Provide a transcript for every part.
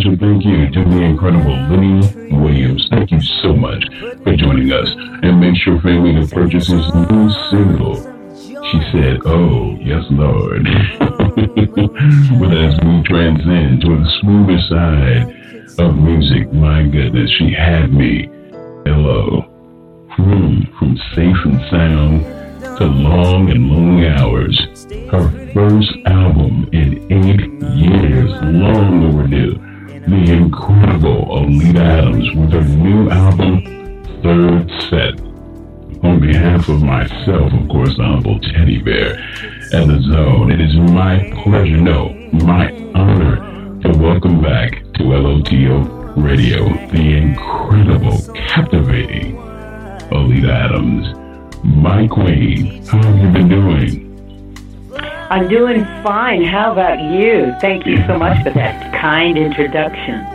Special thank you to the incredible Lenny Williams. Thank you so much for joining us. And make sure family to purchase his new single. She said, Oh, yes, Lord. but as we transcend to the smoother side of music. My goodness, she had me. Hello. Hmm, from safe and sound to long and lonely hours. Her first album in eight years, long overdue. The incredible Oleta Adams with her new album, Third Set. On behalf of myself, of course, the humble teddy bear and the zone, it is my pleasure, no, my honor to welcome back to LOTL Radio the incredible, captivating Oleta Adams. My queen, how have you been doing? I'm doing fine. How about you? Thank you so much for that kind introduction.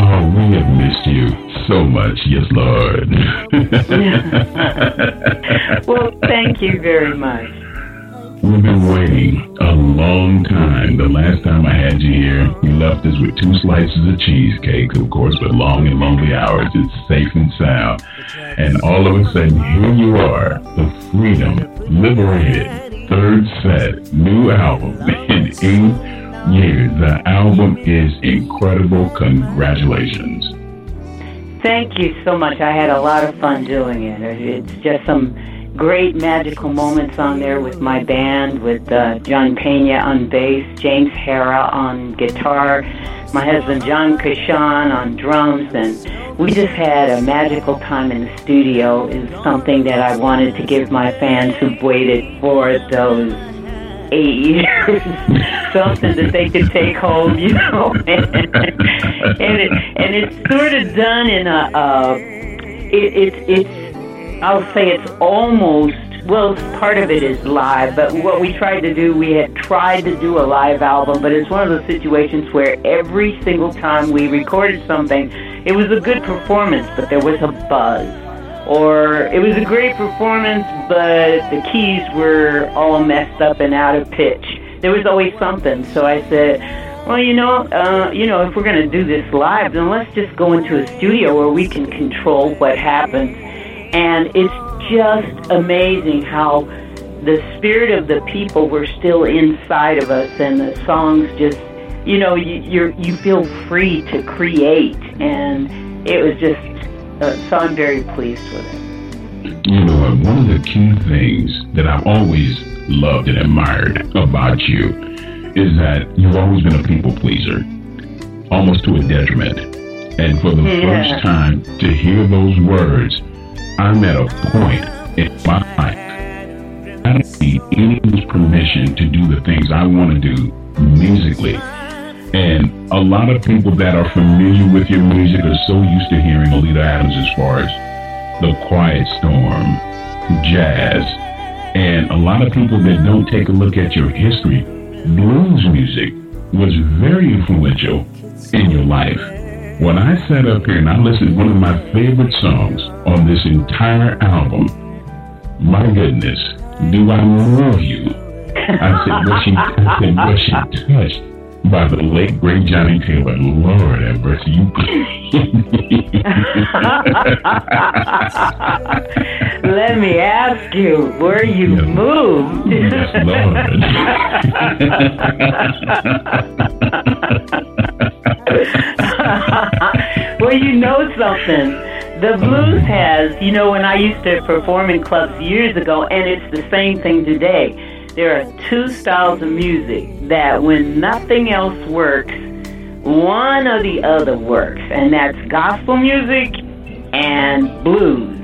Oh, we have missed you so much. Yes, Lord. well, thank you very much. We've been waiting a long time. The last time I had you here, you left us with two slices of cheesecake, of course, but long and lonely hours. It's safe and sound. And all of a sudden, here you are, the freedom, liberated, third set, new album in eight years. The album is incredible. Congratulations. Thank you so much. I had a lot of fun doing it. It's just some great magical moments on there with my band, with uh, John Pena on bass, James Hara on guitar, my husband John Cushon on drums, and we just had a magical time in the studio. Is something that I wanted to give my fans who've waited for those eight years, something that they could take home, you know. and it and it's sort of done in a it, it it's I'll say it's almost well, part of it is live, but what we tried to do, we had tried to do a live album, but it's one of those situations where every single time we recorded something, it was a good performance, but there was a buzz. Or it was a great performance, but the keys were all messed up and out of pitch. There was always something. So I said, well, you know, uh, you know, if we're going to do this live, then let's just go into a studio where we can control what happens and it's just amazing how the spirit of the people were still inside of us, and the songs just, you know, you, you're you feel free to create, and it was just. Uh, so I'm very pleased with it. You know, one of the key things that I've always loved and admired about you is that you've always been a people pleaser, almost to a detriment. And for the yeah. first time to hear those words I'm at a point in my life. I don't need anyone's permission to do the things I want to do musically. And a lot of people that are familiar with your music are so used to hearing Oleta Adams as far as The Quiet Storm, jazz, and a lot of people that don't take a look at your history. Blues music was very influential in your life. When I sat up here and I listened to one of my favorite songs on this entire album, my goodness, do I love you? I said, what she, I said, she touched by the late great Johnny Taylor. Lord have mercy, you. Let me ask you, where you Yes. moved? yes, well, you know something. The blues has, you know, when I used to perform in clubs years ago, and it's the same thing today. There are two styles of music that, when nothing else works, one or the other works, and that's gospel music and blues.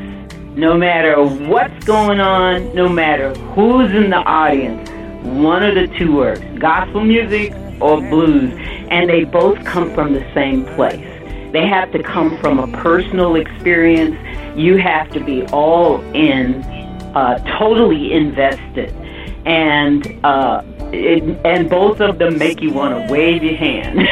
No matter what's going on, no matter who's in the audience, one of the two works gospel music or blues, and they both come from the same place. They have to come from a personal experience. You have to be all in, uh, totally invested. And uh, it, and both of them make you want to wave your hand.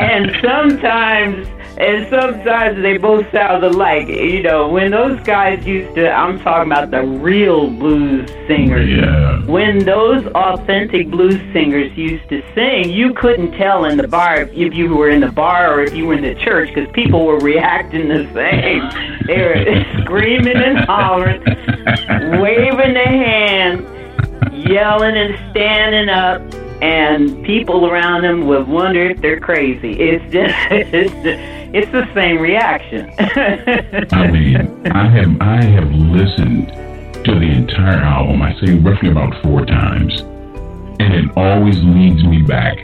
and sometimes and sometimes they both sound alike. You know, when those guys used to I'm talking about the real blues singers. yeah. When those authentic blues singers used to sing, you couldn't tell in the bar if you were in the bar or if you were in the church because people were reacting the same. They were screaming and hollering, waving their hands, yelling and standing up, and people around them would wonder if they're crazy. It's just, it's, it's the same reaction. I mean, I have I have listened to the entire album. I say roughly about four times, and it always leads me back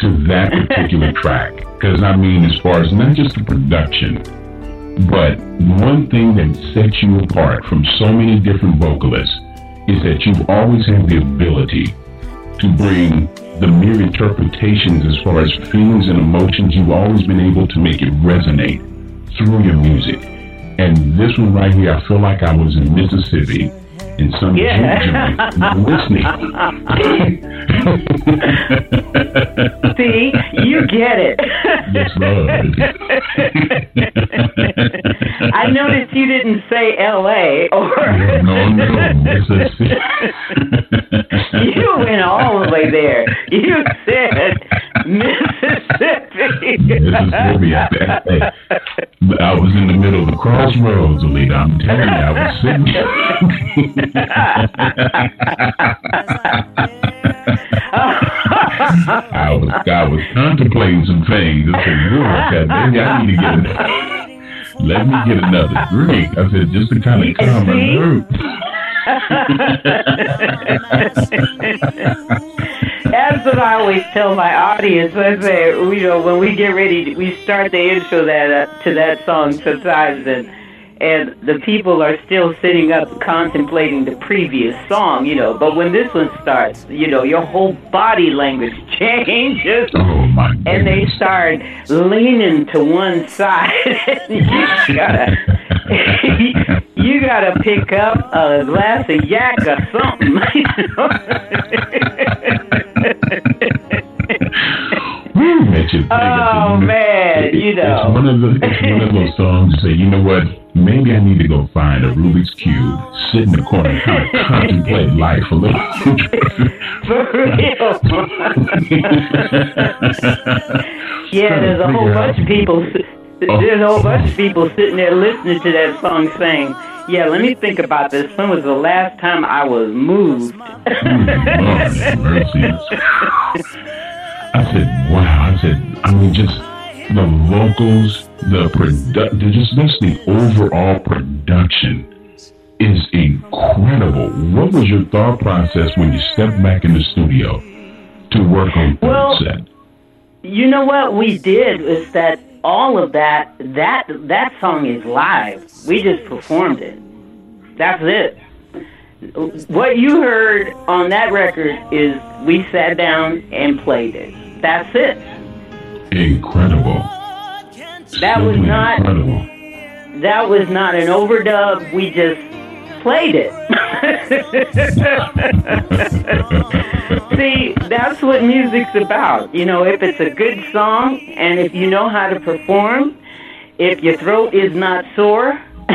to that particular track. Because I mean, as far as not just the production, but one thing that sets you apart from so many different vocalists is that you've always had the ability to bring the mere interpretations as far as feelings and emotions. You've always been able to make it resonate through your music. And this one right here, I feel like I was in Mississippi in some Yeah. joint listening. See, you get it. yes, Lord. I noticed you didn't say L.A. or no, no, Mississippi. you went all the way there. You said Mississippi. Mississippi. I, I, I was in the middle of the crossroads, Oleta. I'm telling you, I was sitting. I was, I was contemplating some things. I said, Lord, God, maybe I need to get it. Let me get another drink. I said, just to kind of calm my nerves. That's what I always tell my audience. I say, you know, when we get ready, we start the intro that uh, to that song sometimes, and and the people are still sitting up contemplating the previous song, you know. But when this one starts, you know, your whole body language changes. Oh, my and they start leaning to one side. you gotta, you gotta pick up a glass of yak or something. Woo, that you think Oh, man, it- you know. It's one of the it's one of those songs you say, you know what? Maybe I need to go find a Rubik's Cube, sit in the corner and kind of contemplate life a little. For real. yeah, there's a whole bunch of people. Oh. There's a whole bunch of people sitting there listening to that song saying, "Yeah, let me think about this. When was the last time I was moved?" Oh, mercy. I said, wow. I said, I mean, just the vocals, the produ- the- just just the overall production is incredible. What was your thought process when you stepped back in the studio to work on Well, set? You know what we did is that all of that that that song is live. We just performed it. That's it. What you heard on that record is we sat down and played it. That's it. Incredible. That was not- incredible. That was not an overdub. We just played it. See, that's what music's about. You know, if it's a good song and if you know how to perform, if your throat is not sore,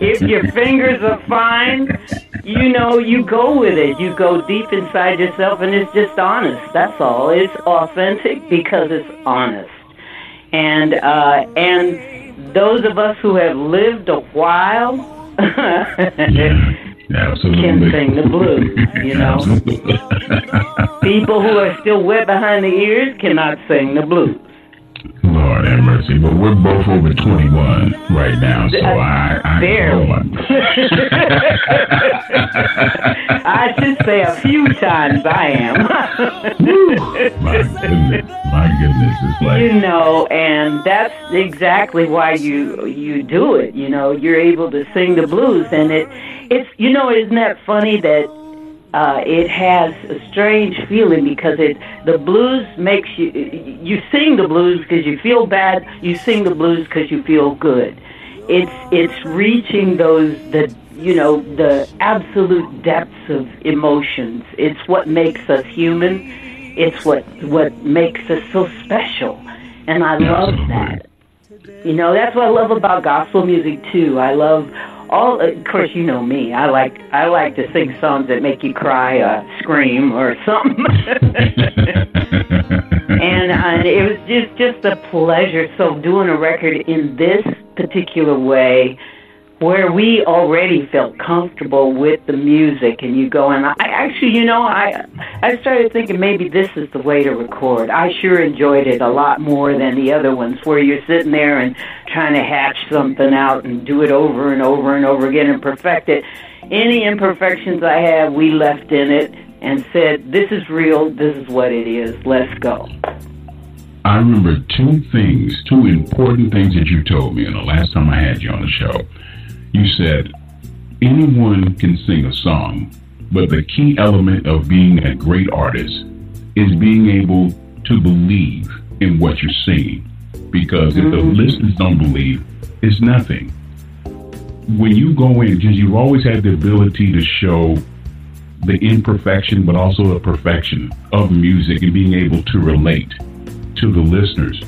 if your fingers are fine, you know, you go with it. You go deep inside yourself, and it's just honest. That's all. It's authentic because it's honest. And uh, and those of us who have lived a while. Yeah, absolutely. Can sing the blues, you know. People who are still wet behind the ears cannot sing the blues. Lord have mercy, but we're both over 21 right now, so I, I barely. I should say a few times I am. my goodness, my goodness, it's like you know, and that's exactly why you you do it. You know, you're able to sing the blues, and it it's you know, isn't that funny that uh, it has a strange feeling because it the blues makes you you sing the blues because you feel bad. You sing the blues because you feel good. It's it's reaching those the you know the absolute depths of emotions. It's what makes us human. It's what what makes us so special, and I love that. You know that's what I love about gospel music too. I love all of course you know me. I like i like to sing songs that make you cry or scream or something. And uh, it was just just a pleasure. So doing a record in this particular way where we already felt comfortable with the music and you go and I actually you know I I started thinking maybe this is the way to record. I sure enjoyed it a lot more than the other ones where you're sitting there and trying to hatch something out and do it over and over and over again and perfect it. Any imperfections I have, we left in it and said, "This is real. This is what it is. Let's go." I remember two things, two important things that you told me in the last time I had you on the show you said anyone can sing a song, but the key element of being a great artist is being able to believe in what you're singing. Because if the mm-hmm. listeners don't believe, it's nothing. When you go in, because you've always had the ability to show the imperfection, but also the perfection of music and being able to relate to the listeners.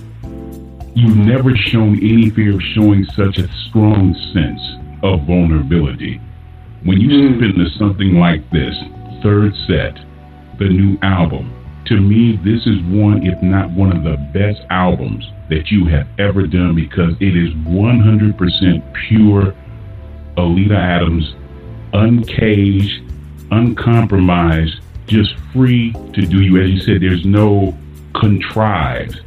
You've never shown any fear of showing such a strong sense of vulnerability. When you mm. step into something like this, third set, the new album, to me, this is one, if not one of the best albums that you have ever done because it is 100% pure Oleta Adams, uncaged, uncompromised, just free to do you. As you said, there's no contrived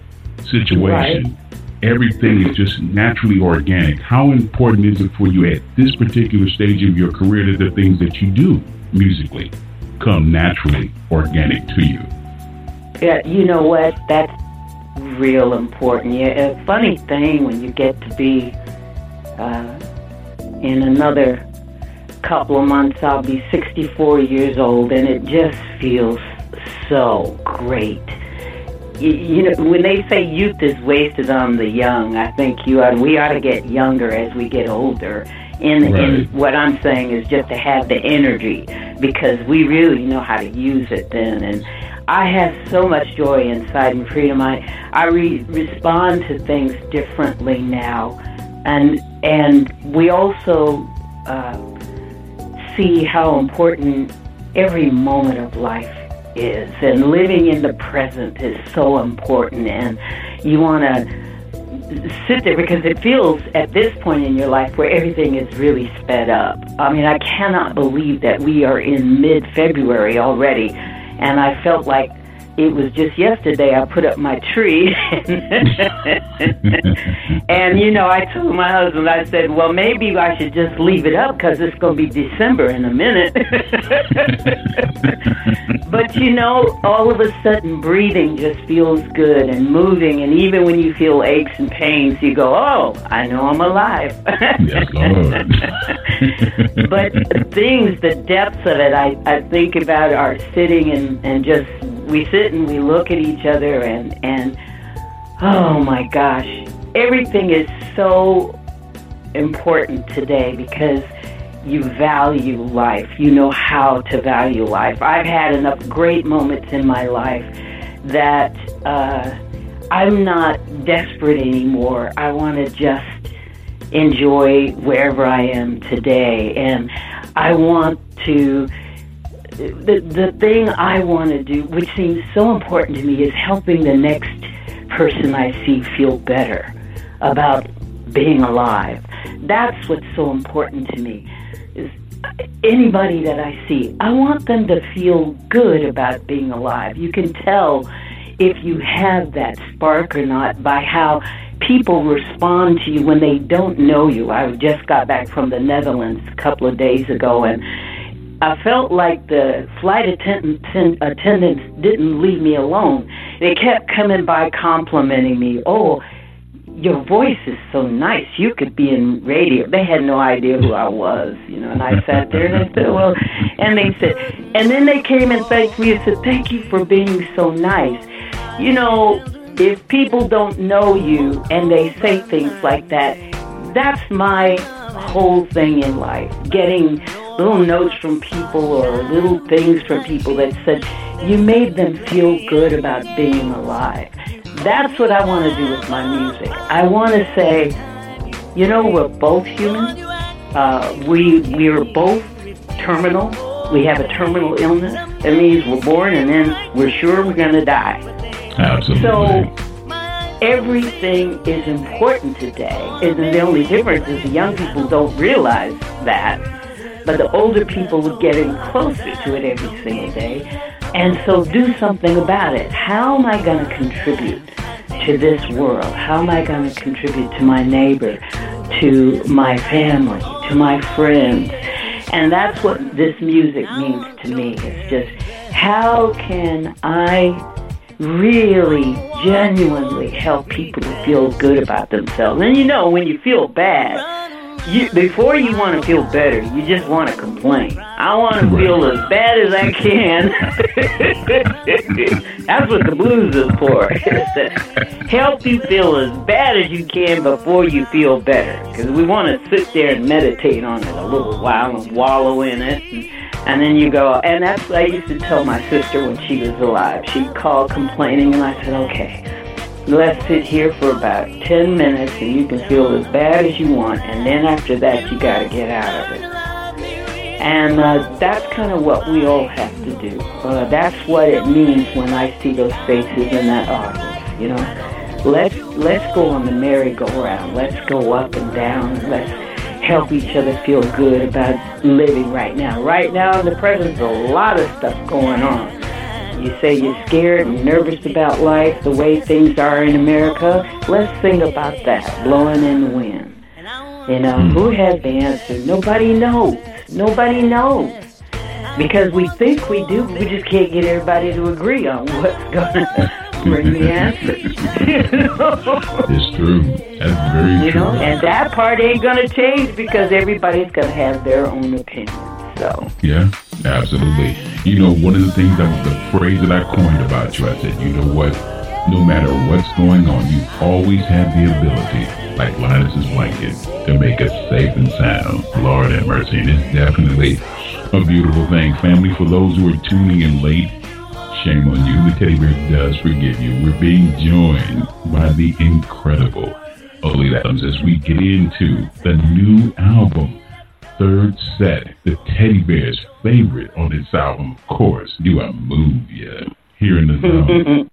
situation. Right everything is just naturally organic. How important is it for you at this particular stage of your career that the things that you do musically come naturally organic to you? Yeah, you know what? That's real important. Yeah, a funny thing when you get to be uh, in another couple of months, I'll be 64 years old, and it just feels so great you know, when they say youth is wasted on the young, I think you ought, we ought to get younger as we get older. And, right. and what I'm saying is just to have the energy because we really know how to use it then. And I have so much joy inside and freedom. I I re- respond to things differently now, and and we also uh, see how important every moment of life is. And living in the present is so important. And you want to sit there because it feels at this point in your life where everything is really sped up. I mean, I cannot believe that we are in mid February already. And I felt like it was just yesterday I put up my tree. and, you know, I told my husband, I said, well, maybe I should just leave it up because it's going to be December in a minute. but, you know, all of a sudden breathing just feels good and moving. And even when you feel aches and pains, you go, oh, I know I'm alive. yes, Lord. but things, the depths of it, I, I think about are sitting and, and just we sit and we look at each other and and oh my gosh, everything is so important today because you value life. You know how to value life. I've had enough great moments in my life that uh, I'm not desperate anymore. I want to just enjoy wherever I am today. And I want to the the thing I want to do, which seems so important to me, is helping the next person I see feel better about being alive. That's what's so important to me. Is anybody that I see, I want them to feel good about being alive. You can tell if you have that spark or not by how people respond to you when they don't know you. I just got back from the Netherlands a couple of days ago and I felt like the flight attendant, attendants didn't leave me alone. They kept coming by complimenting me. Oh, your voice is so nice. You could be in radio. They had no idea who I was, you know. And I sat there and I said, well, and they said, and then they came and thanked me and said, thank you for being so nice. You know, if people don't know you and they say things like that, that's my whole thing in life. Getting little notes from people or little things from people that said you made them feel good about being alive. That's what I want to do with my music. I want to say, you know, we're both human. Uh, we we are both terminal. We have a terminal illness. That means we're born and then we're sure we're going to die. Absolutely. So everything is important today. And the only difference is the young people don't realize that but the older people are getting closer to it every single day. And so do something about it. How am I going to contribute to this world? How am I going to contribute to my neighbor, to my family, to my friends? And that's what this music means to me. It's just how can I really genuinely help people to feel good about themselves? And you know, when you feel bad, you, before you want to feel better, you just want to complain. I want to feel as bad as I can. That's what the blues is for. help you feel as bad as you can before you feel better. Because we want to sit there and meditate on it a little while and wallow in it. And, and then you go, and that's what I used to tell my sister when she was alive. She'd call complaining, and I said, okay let's sit here for about 10 minutes and you can feel as bad as you want, and then after that, you got to get out of it. And uh, that's kind of what we all have to do. Uh, that's what it means when I see those faces in that audience. You know, let's let's go on the merry-go-round. Let's go up and down. Let's help each other feel good about living right now. Right now in the present, there's a lot of stuff going on you say you're scared and nervous about life, the way things are in America. Let's think about that, blowing in the wind. You know, mm. who has the answer? Nobody knows. Nobody knows. Because we think we do, we just can't get everybody to agree on what's going to bring the answer. you know? It's true. That's very you true. know, and that part ain't going to change because everybody's going to have their own opinion. So. Yeah, absolutely. You know, one of the things that the phrase that I coined about you, I said, you know what? No matter what's going on, you always have the ability, like Linus's blanket, to make us safe and sound. Lord have mercy. And it's definitely a beautiful thing. Family, for those who are tuning in late, shame on you. The teddy bear does forgive you. We're being joined by the incredible Oleta Adams as we get into the new album third set, the teddy bear's favorite on this album, of course, Do I Move Ya? Here in the zone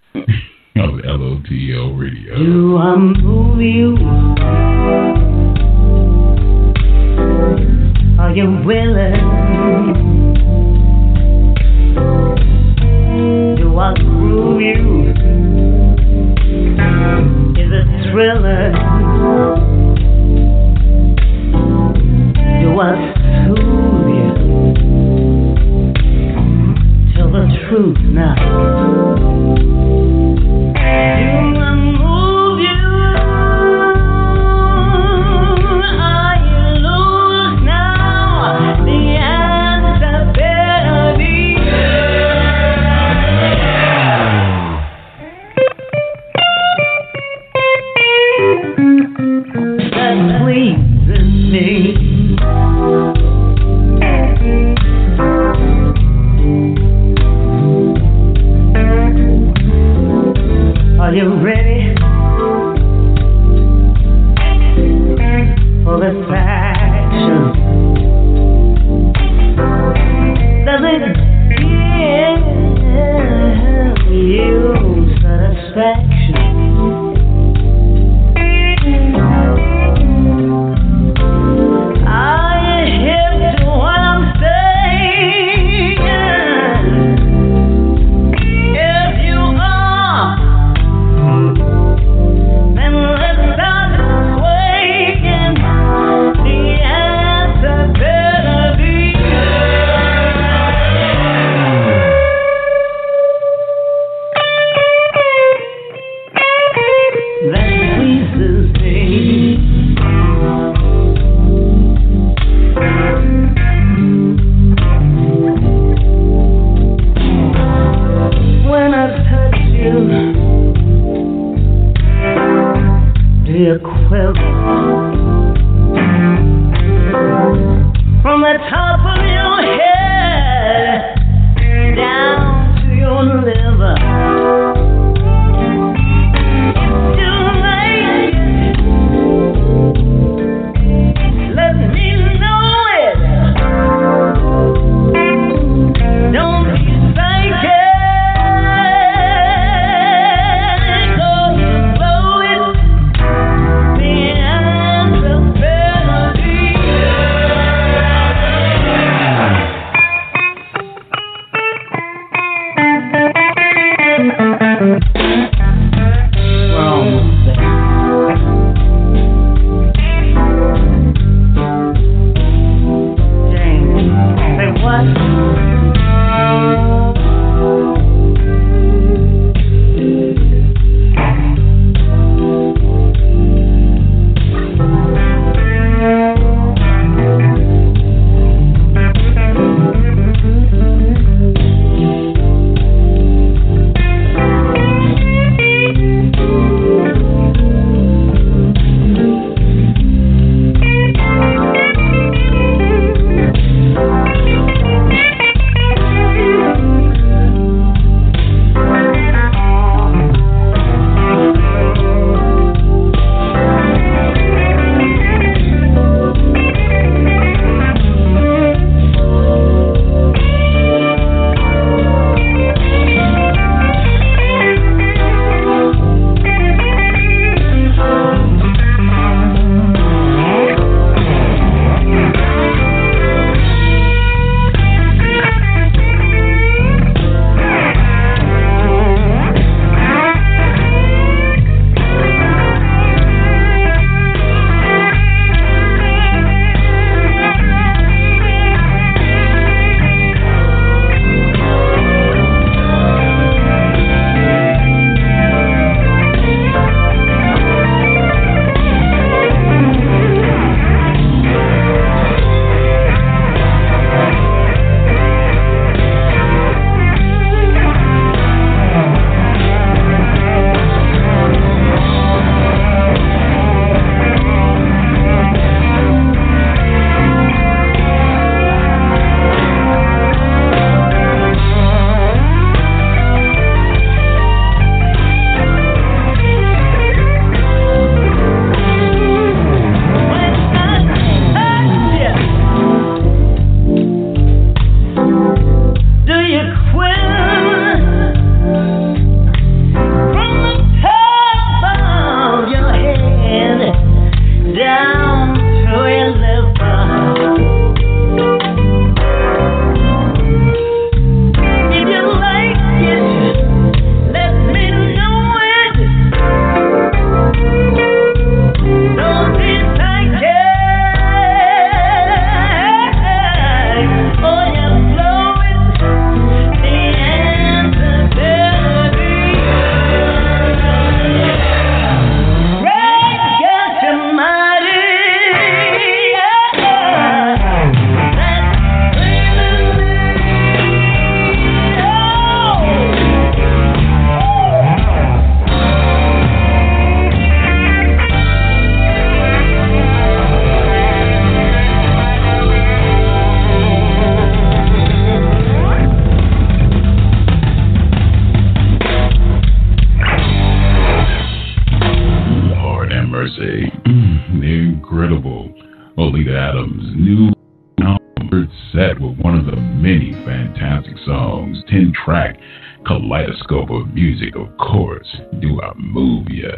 music, of course. Do I move ya?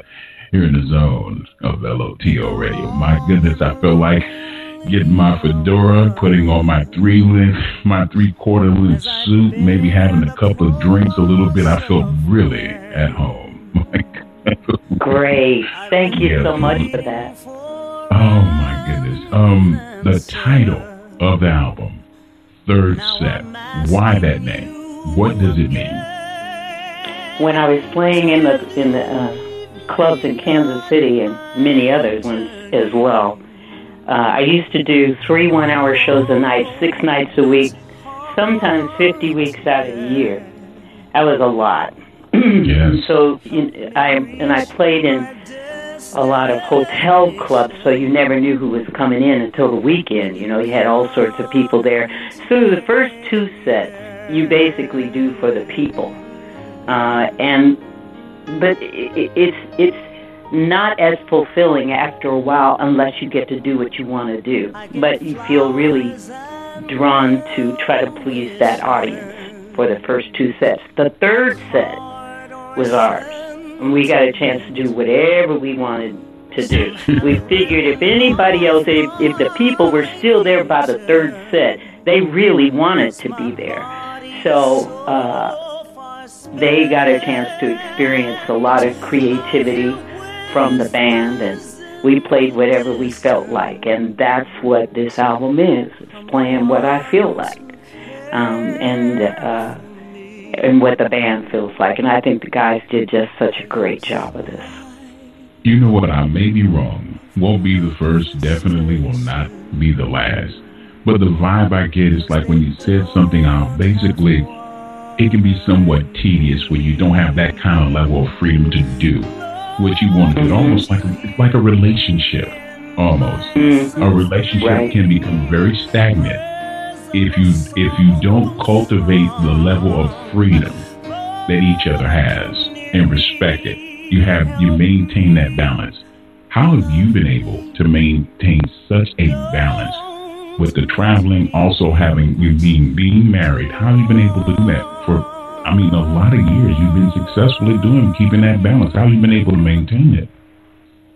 Here in the zone of LOTL radio. My goodness, I feel like getting my fedora, putting on my three length, my three quarter length suit, maybe having a couple of drinks a little bit. I felt really at home. Great. Thank you yes. so much for that. Oh my goodness. Um, the title of the album, Third Set. Why that name? What does it mean? When I was playing in the in the uh, clubs in Kansas City and many others ones as well, uh, I used to do three one-hour shows a night, six nights a week, sometimes 50 weeks out of the year. That was a lot. yes. So I and I played in a lot of hotel clubs, so you never knew who was coming in until the weekend. You know, you had all sorts of people there. So the first two sets you basically do for the people, uh, and but it, it's it's not as fulfilling after a while unless you get to do what you want to do. But you feel really drawn to try to please that audience for the first two sets. The third set was ours and we got a chance to do whatever we wanted to do. we figured if anybody else, if, if the people were still there by the third set, they really wanted to be there. So uh, they got a chance to experience a lot of creativity from the band, and we played whatever we felt like. And that's what this album is. It's playing what I feel like. Um, and uh, and what the band feels like. And I think the guys did just such a great job of this. You know what? I may be wrong. Won't be the first, definitely will not be the last. But the vibe I get is like when you said something i'll basically, it can be somewhat tedious when you don't have that kind of level of freedom to do what you want to do. Almost like a, like a relationship, almost. Mm-hmm. A relationship right. can become very stagnant if you if you don't cultivate the level of freedom that each other has and respect it, you have you maintain that balance. How have you been able to maintain such a balance with the traveling, also having you being being married? How have you been able to do that for? I mean, a lot of years you've been successfully doing keeping that balance. How have you been able to maintain it?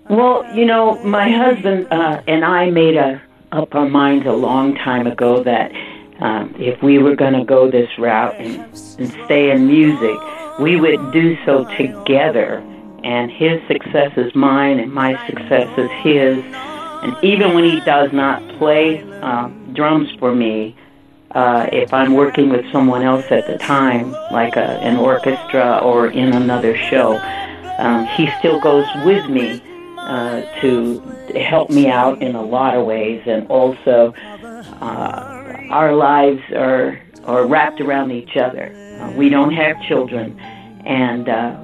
Well, you know, my husband uh, and I made a up our minds a long time ago that um, if we were going to go this route and, and stay in music, we would do so together. And his success is mine, and my success is his. And even when he does not play uh, drums for me, uh, if I'm working with someone else at the time, like a, an orchestra or in another show, um, he still goes with me uh, to help me out in a lot of ways, and also uh, our lives are are wrapped around each other. Uh, we don't have children, and uh,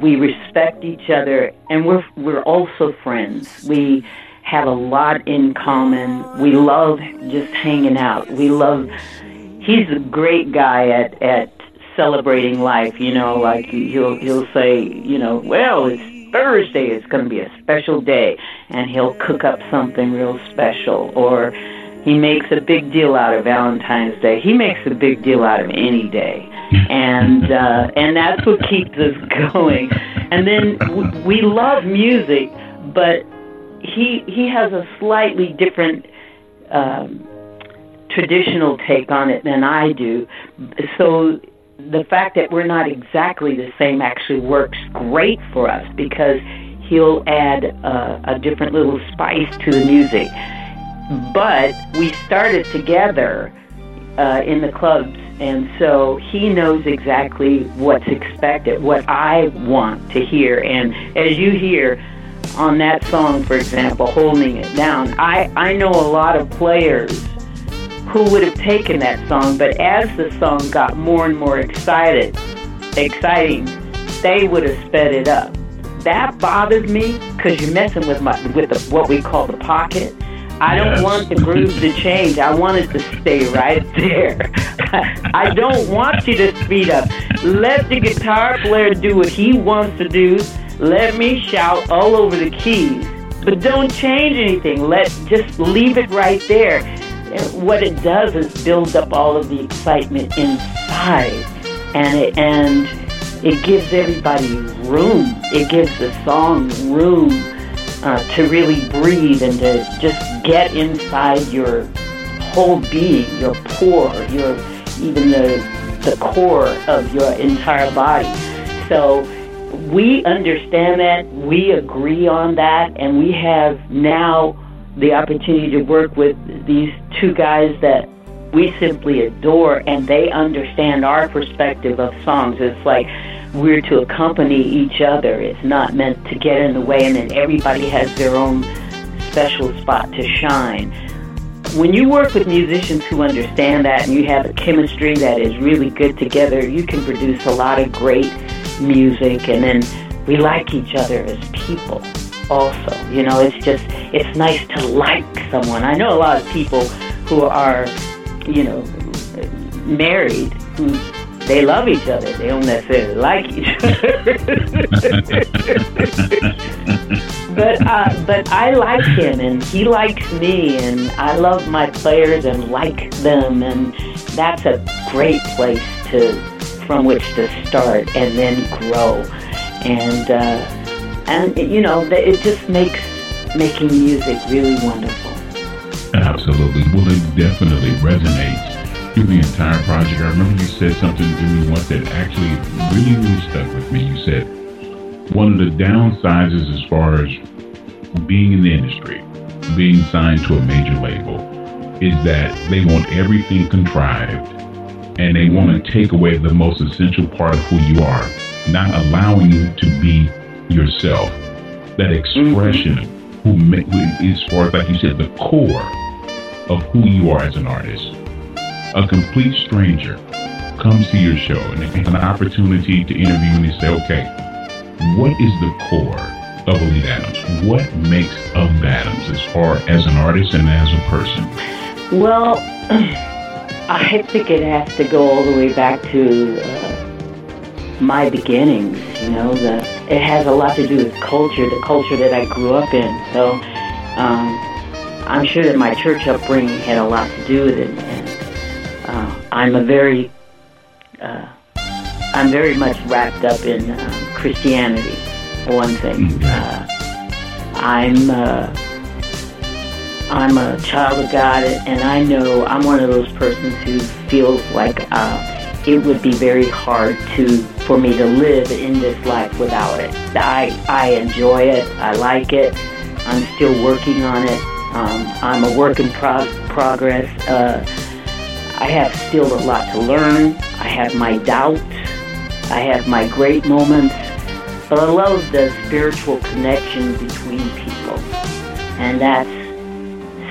we respect each other, and we're we're also friends. We have a lot in common. We love just hanging out. We love. He's a great guy at at celebrating life. You know, like he'll he'll say, you know, well, it's Thursday It's going to be a special day, and he'll cook up something real special. Or he makes a big deal out of Valentine's Day. He makes a big deal out of any day, and uh, and that's what keeps us going. And then w- we love music, but he he has a slightly different. Um, traditional take on it than I do. So the fact that we're not exactly the same actually works great for us because he'll add a, a different little spice to the music. But we started together uh, in the clubs, and so he knows exactly what's expected, what I want to hear. And as you hear on that song, for example, Holding It Down, I, I know a lot of players who would have taken that song, but as the song got more and more excited, exciting, they would have sped it up. That bothers me because you're messing with my with the, what we call the pocket. I don't want the groove to change. I want it to stay right there. I don't want you to speed up. Let the guitar player do what he wants to do. Let me shout all over the keys. But don't change anything. Let just leave it right there what it does is build up all of the excitement inside, and it, and it gives everybody room. It gives the song room uh, to really breathe and to just get inside your whole being, your pore, your even the the core of your entire body. So we understand that, we agree on that, and we have now the opportunity to work with these two guys that we simply adore, and they understand our perspective of songs. It's like we're to accompany each other. It's not meant to get in the way, and then everybody has their own special spot to shine. When you work with musicians who understand that and you have a chemistry that is really good together, you can produce a lot of great music, and then we like each other as people also. You know, it's just, it's nice to like someone. I know a lot of people who are, you know, married who they love each other. They don't necessarily like each other. but uh, but I like him and he likes me and I love my players and like them and that's a great place to from which to start and then grow and uh, and you know it just makes making music really wonderful. Absolutely. Well, it definitely resonates through the entire project. I remember you said something to me once that actually really, really stuck with me. You said one of the downsides as far as being in the industry, being signed to a major label, is that they want everything contrived and they want to take away the most essential part of who you are, not allowing you to be yourself. That expression, mm-hmm. who as far as like you said, the core of who you are as an artist a complete stranger comes to your show and it's an opportunity to interview and say, okay, what is the core of Oleta Adams? What makes of Adams as far as an artist and as a person? Well, I think it has to go all the way back to uh, my beginnings. You know, the it has a lot to do with culture, the culture that I grew up in. So um, I'm sure that my church upbringing had a lot to do with it. And uh, I'm a very, uh, I'm very much wrapped up in um, Christianity. For one thing, mm-hmm. uh, I'm uh, I'm a child of God, and I know I'm one of those persons who feels like uh, it would be very hard to for me to live in this life without it. I I enjoy it. I like it. I'm still working on it. Um, I'm a work in pro- progress. Uh, I have still a lot to learn. I have my doubts. I have my great moments. But I love the spiritual connection between people. And that's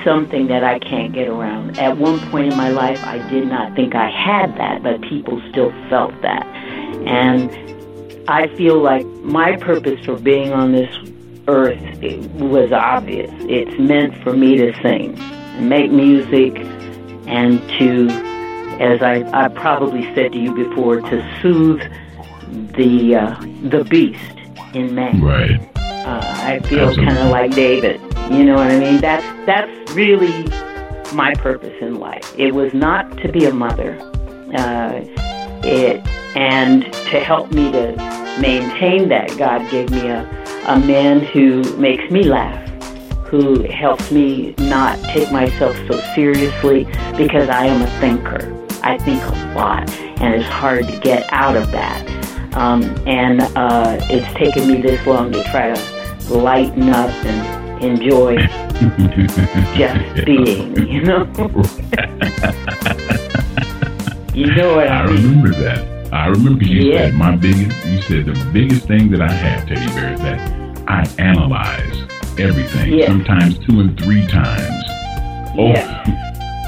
something that I can't get around. At one point in my life, I did not think I had that, but people still felt that. And I feel like my purpose for being on this earth was obvious. It's meant for me to sing and make music and to, as I, I probably said to you before, to soothe the uh, the beast in man. Right. Uh, I feel kind of like David. You know what I mean? That's that's really my purpose in life. It was not to be a mother. Uh, it and to help me to maintain that, God gave me a, a man who makes me laugh who helps me not take myself so seriously because I am a thinker. I think a lot, and it's hard to get out of that. Um, and uh, it's taken me this long to try to lighten up and enjoy just being, you know? you know what I, I mean? remember that. I remember you yeah. said my biggest. You said the biggest thing that I have, Teddy Bear, is that I analyze everything, yes. sometimes two and three times. Oh,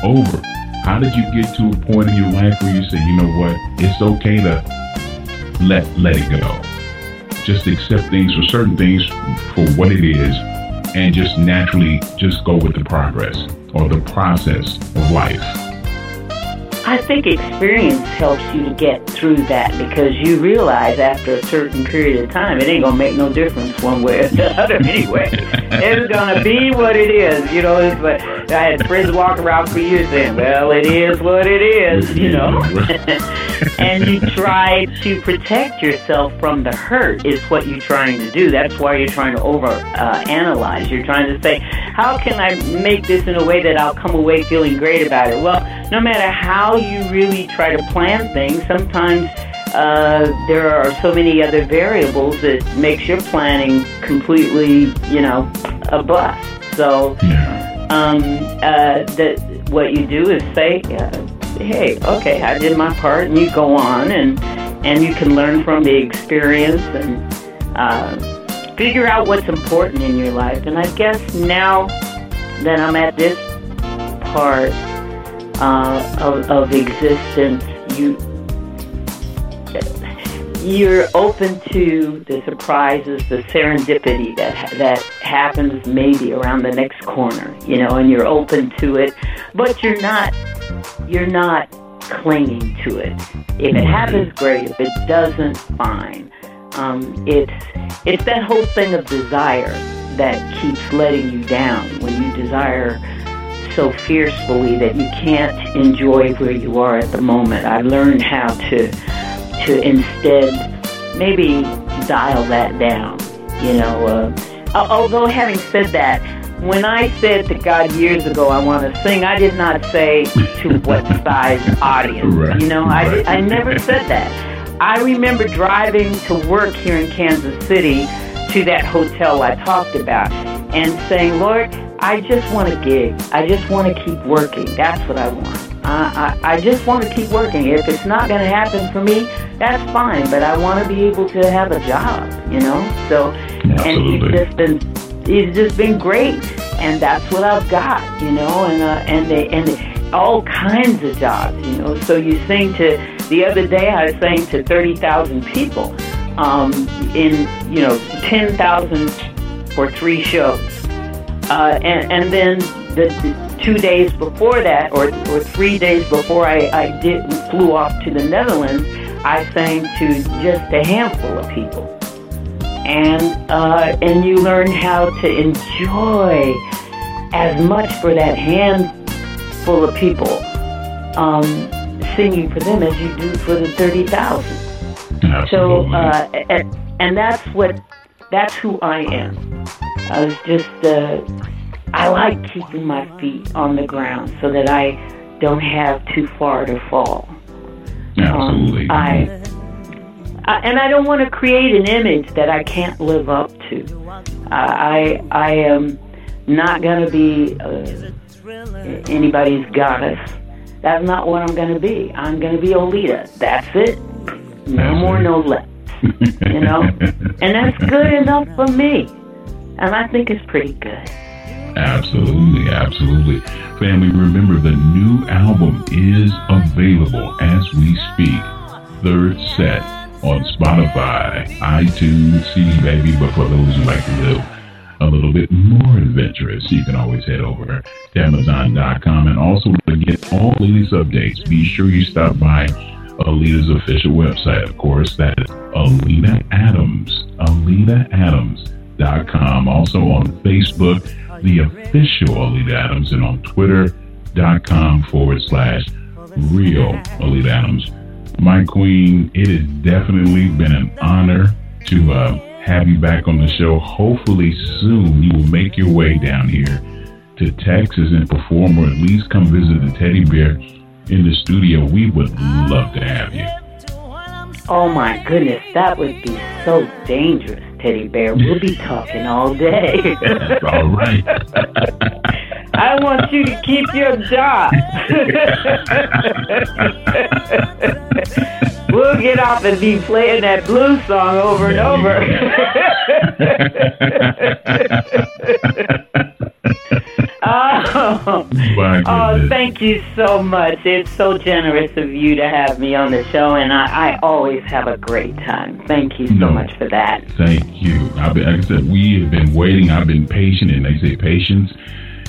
over, over. How did you get to a point in your life where you say, you know what, it's okay to let let it go. Just accept things for certain things for what it is and just naturally just go with the progress or the process of life. I think experience helps you to get through that because you realize after a certain period of time it ain't gonna make no difference one way or the other anyway. it's gonna be what it is, you know. It's like I had friends walk around for years saying, "Well, it is what it is," you know. and you try to protect yourself from the hurt is what you're trying to do. That's why you're trying to over uh, analyze. You're trying to say, "How can I make this in a way that I'll come away feeling great about it?" Well, no matter how you really try to plan things, sometimes uh, there are so many other variables that makes your planning completely, you know, a bust. So, um, uh, that what you do is say, uh, "Hey, okay, I did my part," and you go on, and and you can learn from the experience and uh, figure out what's important in your life. And I guess now that I'm at this part uh, of, of existence, you you're open to the surprises, the serendipity that that happens maybe around the next corner, you know, and you're open to it, but you're not you're not clinging to it. If it happens, great. If it doesn't, fine. Um, it's it's that whole thing of desire that keeps letting you down when you desire so fiercely that you can't enjoy where you are at the moment. I learned how to to instead maybe dial that down. You know, uh, although having said that, when I said to God years ago I want to sing, I did not say to what size audience. Right, You know, right. I I never said that. I remember driving to work here in Kansas City to that hotel I talked about and saying, Lord, I just want a gig. I just want to keep working. That's what I want. I, I, I just want to keep working. If it's not going to happen for me, that's fine. But I want to be able to have a job, you know. So, and he's just been he's just been great, and that's what I've got, you know. And uh, and they and they, all kinds of jobs, you know. So you sing to the other day I sang to thirty thousand people, um, in you know ten thousand for three shows. Uh, and, and then the, the two days before that, or, or three days before I, I did flew off to the Netherlands, I sang to just a handful of people. And uh, and you learn how to enjoy as much for that handful of people um, singing for them as you do for the thirty thousand. So, uh, and, and that's what, that's who I am. I was just, uh, I like keeping my feet on the ground so that I don't have too far to fall. Absolutely. Um, I, I, and I don't want to create an image that I can't live up to. I, I, I am not going to be uh, anybody's goddess. That's not what I'm going to be. I'm going to be Oleta. That's it. No That's more, no less. You know? and that's good enough for me. And I think it's pretty good. Absolutely, absolutely. Family, remember the new album is available as we speak. Third set on Spotify, iTunes, CD Baby. But for those who like to live a little bit more adventurous, you can always head over to Amazon.com. And also to get all latest updates, be sure you stop by Oleta's official website. Of course, that is Oleta Adams. Oleta Adams com. Also on Facebook, the official Oleta Adams, and on Twitter.com forward slash real Oleta Adams. My queen, it has definitely been an honor to uh, have you back on the show. Hopefully, soon you will make your way down here to Texas and perform, or at least come visit the teddy bear in the studio. We would love to have you. Oh my goodness, that would be so dangerous, Teddy Bear. We'll be talking all day. All right. I want you to keep your job. we'll get off and be playing that blues song over and over. oh, thank you so much. It's so generous of you to have me on the show, and I, I always have a great time. Thank you so No. much for that. Thank you. I've been, like I said, we have been waiting. I've been patient, and they say patience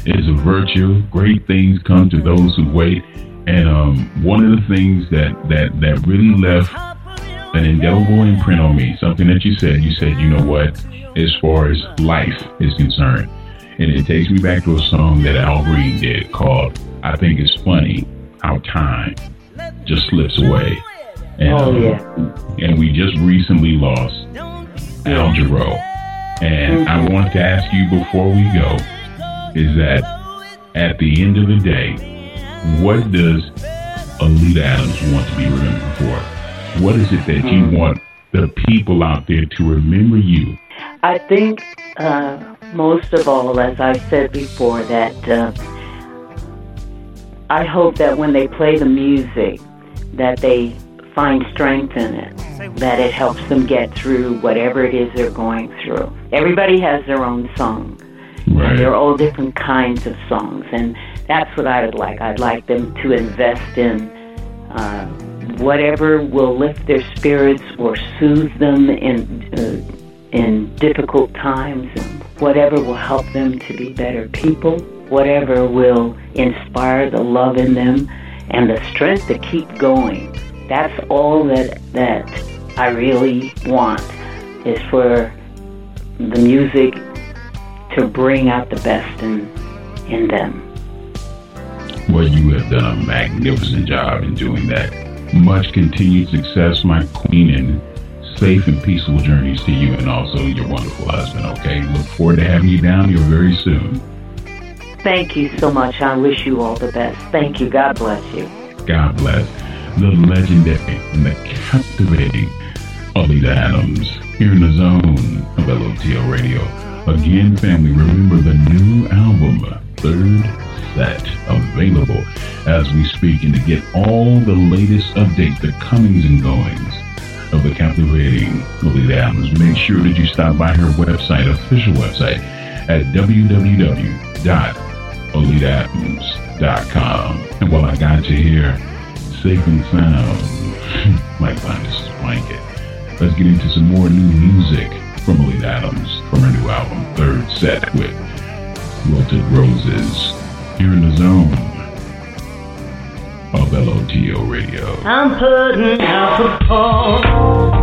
is a virtue. Great things come to those who wait. And um, one of the things that, that, that really left an indelible imprint on me, something that you said, you said, you know what, as far as life is concerned. And it takes me back to a song that Al Green did called I Think It's Funny How Time Just Slips Away. And, oh, yeah. Um, and we just recently lost Al Jarreau. And mm-hmm. I want to ask you before we go is that at the end of the day, what does Oleta Adams want to be remembered for? What is it that you mm. want the people out there to remember you? I think uh, most of all, as I said before, that uh, I hope that when they play the music, that they find strength in it, that it helps them get through whatever it is they're going through. Everybody has their own song, right. and they're all different kinds of songs, and that's what I would like. I'd like them to invest in uh, whatever will lift their spirits or soothe them in uh, in difficult times, and whatever will help them to be better people, whatever will inspire the love in them and the strength to keep going that's all that that I really want is for the music to bring out the best in in them. Well, you have done a magnificent job in doing that. Much continued success, my queen, and safe and peaceful journeys to you and also your wonderful husband. Okay, look forward to having you down here very soon. Thank you so much. I wish you all the best. Thank you. God bless you. God bless the legendary and the captivating Oleta Adams here in the zone of LOTL Radio. Again, family, remember the new album, Third Set, available as we speak. And to get all the latest updates, the comings and goings of the captivating Oleta Adams, make sure that you stop by her website, official website, at www.oletaadams.com. And while I got you here, safe and sound, like Linus blanket. Let's get into some more new music from Oleta Adams from her new album, Third Set with Wilted Roses. Here in the zone of LOTL Radio. I'm putting out the call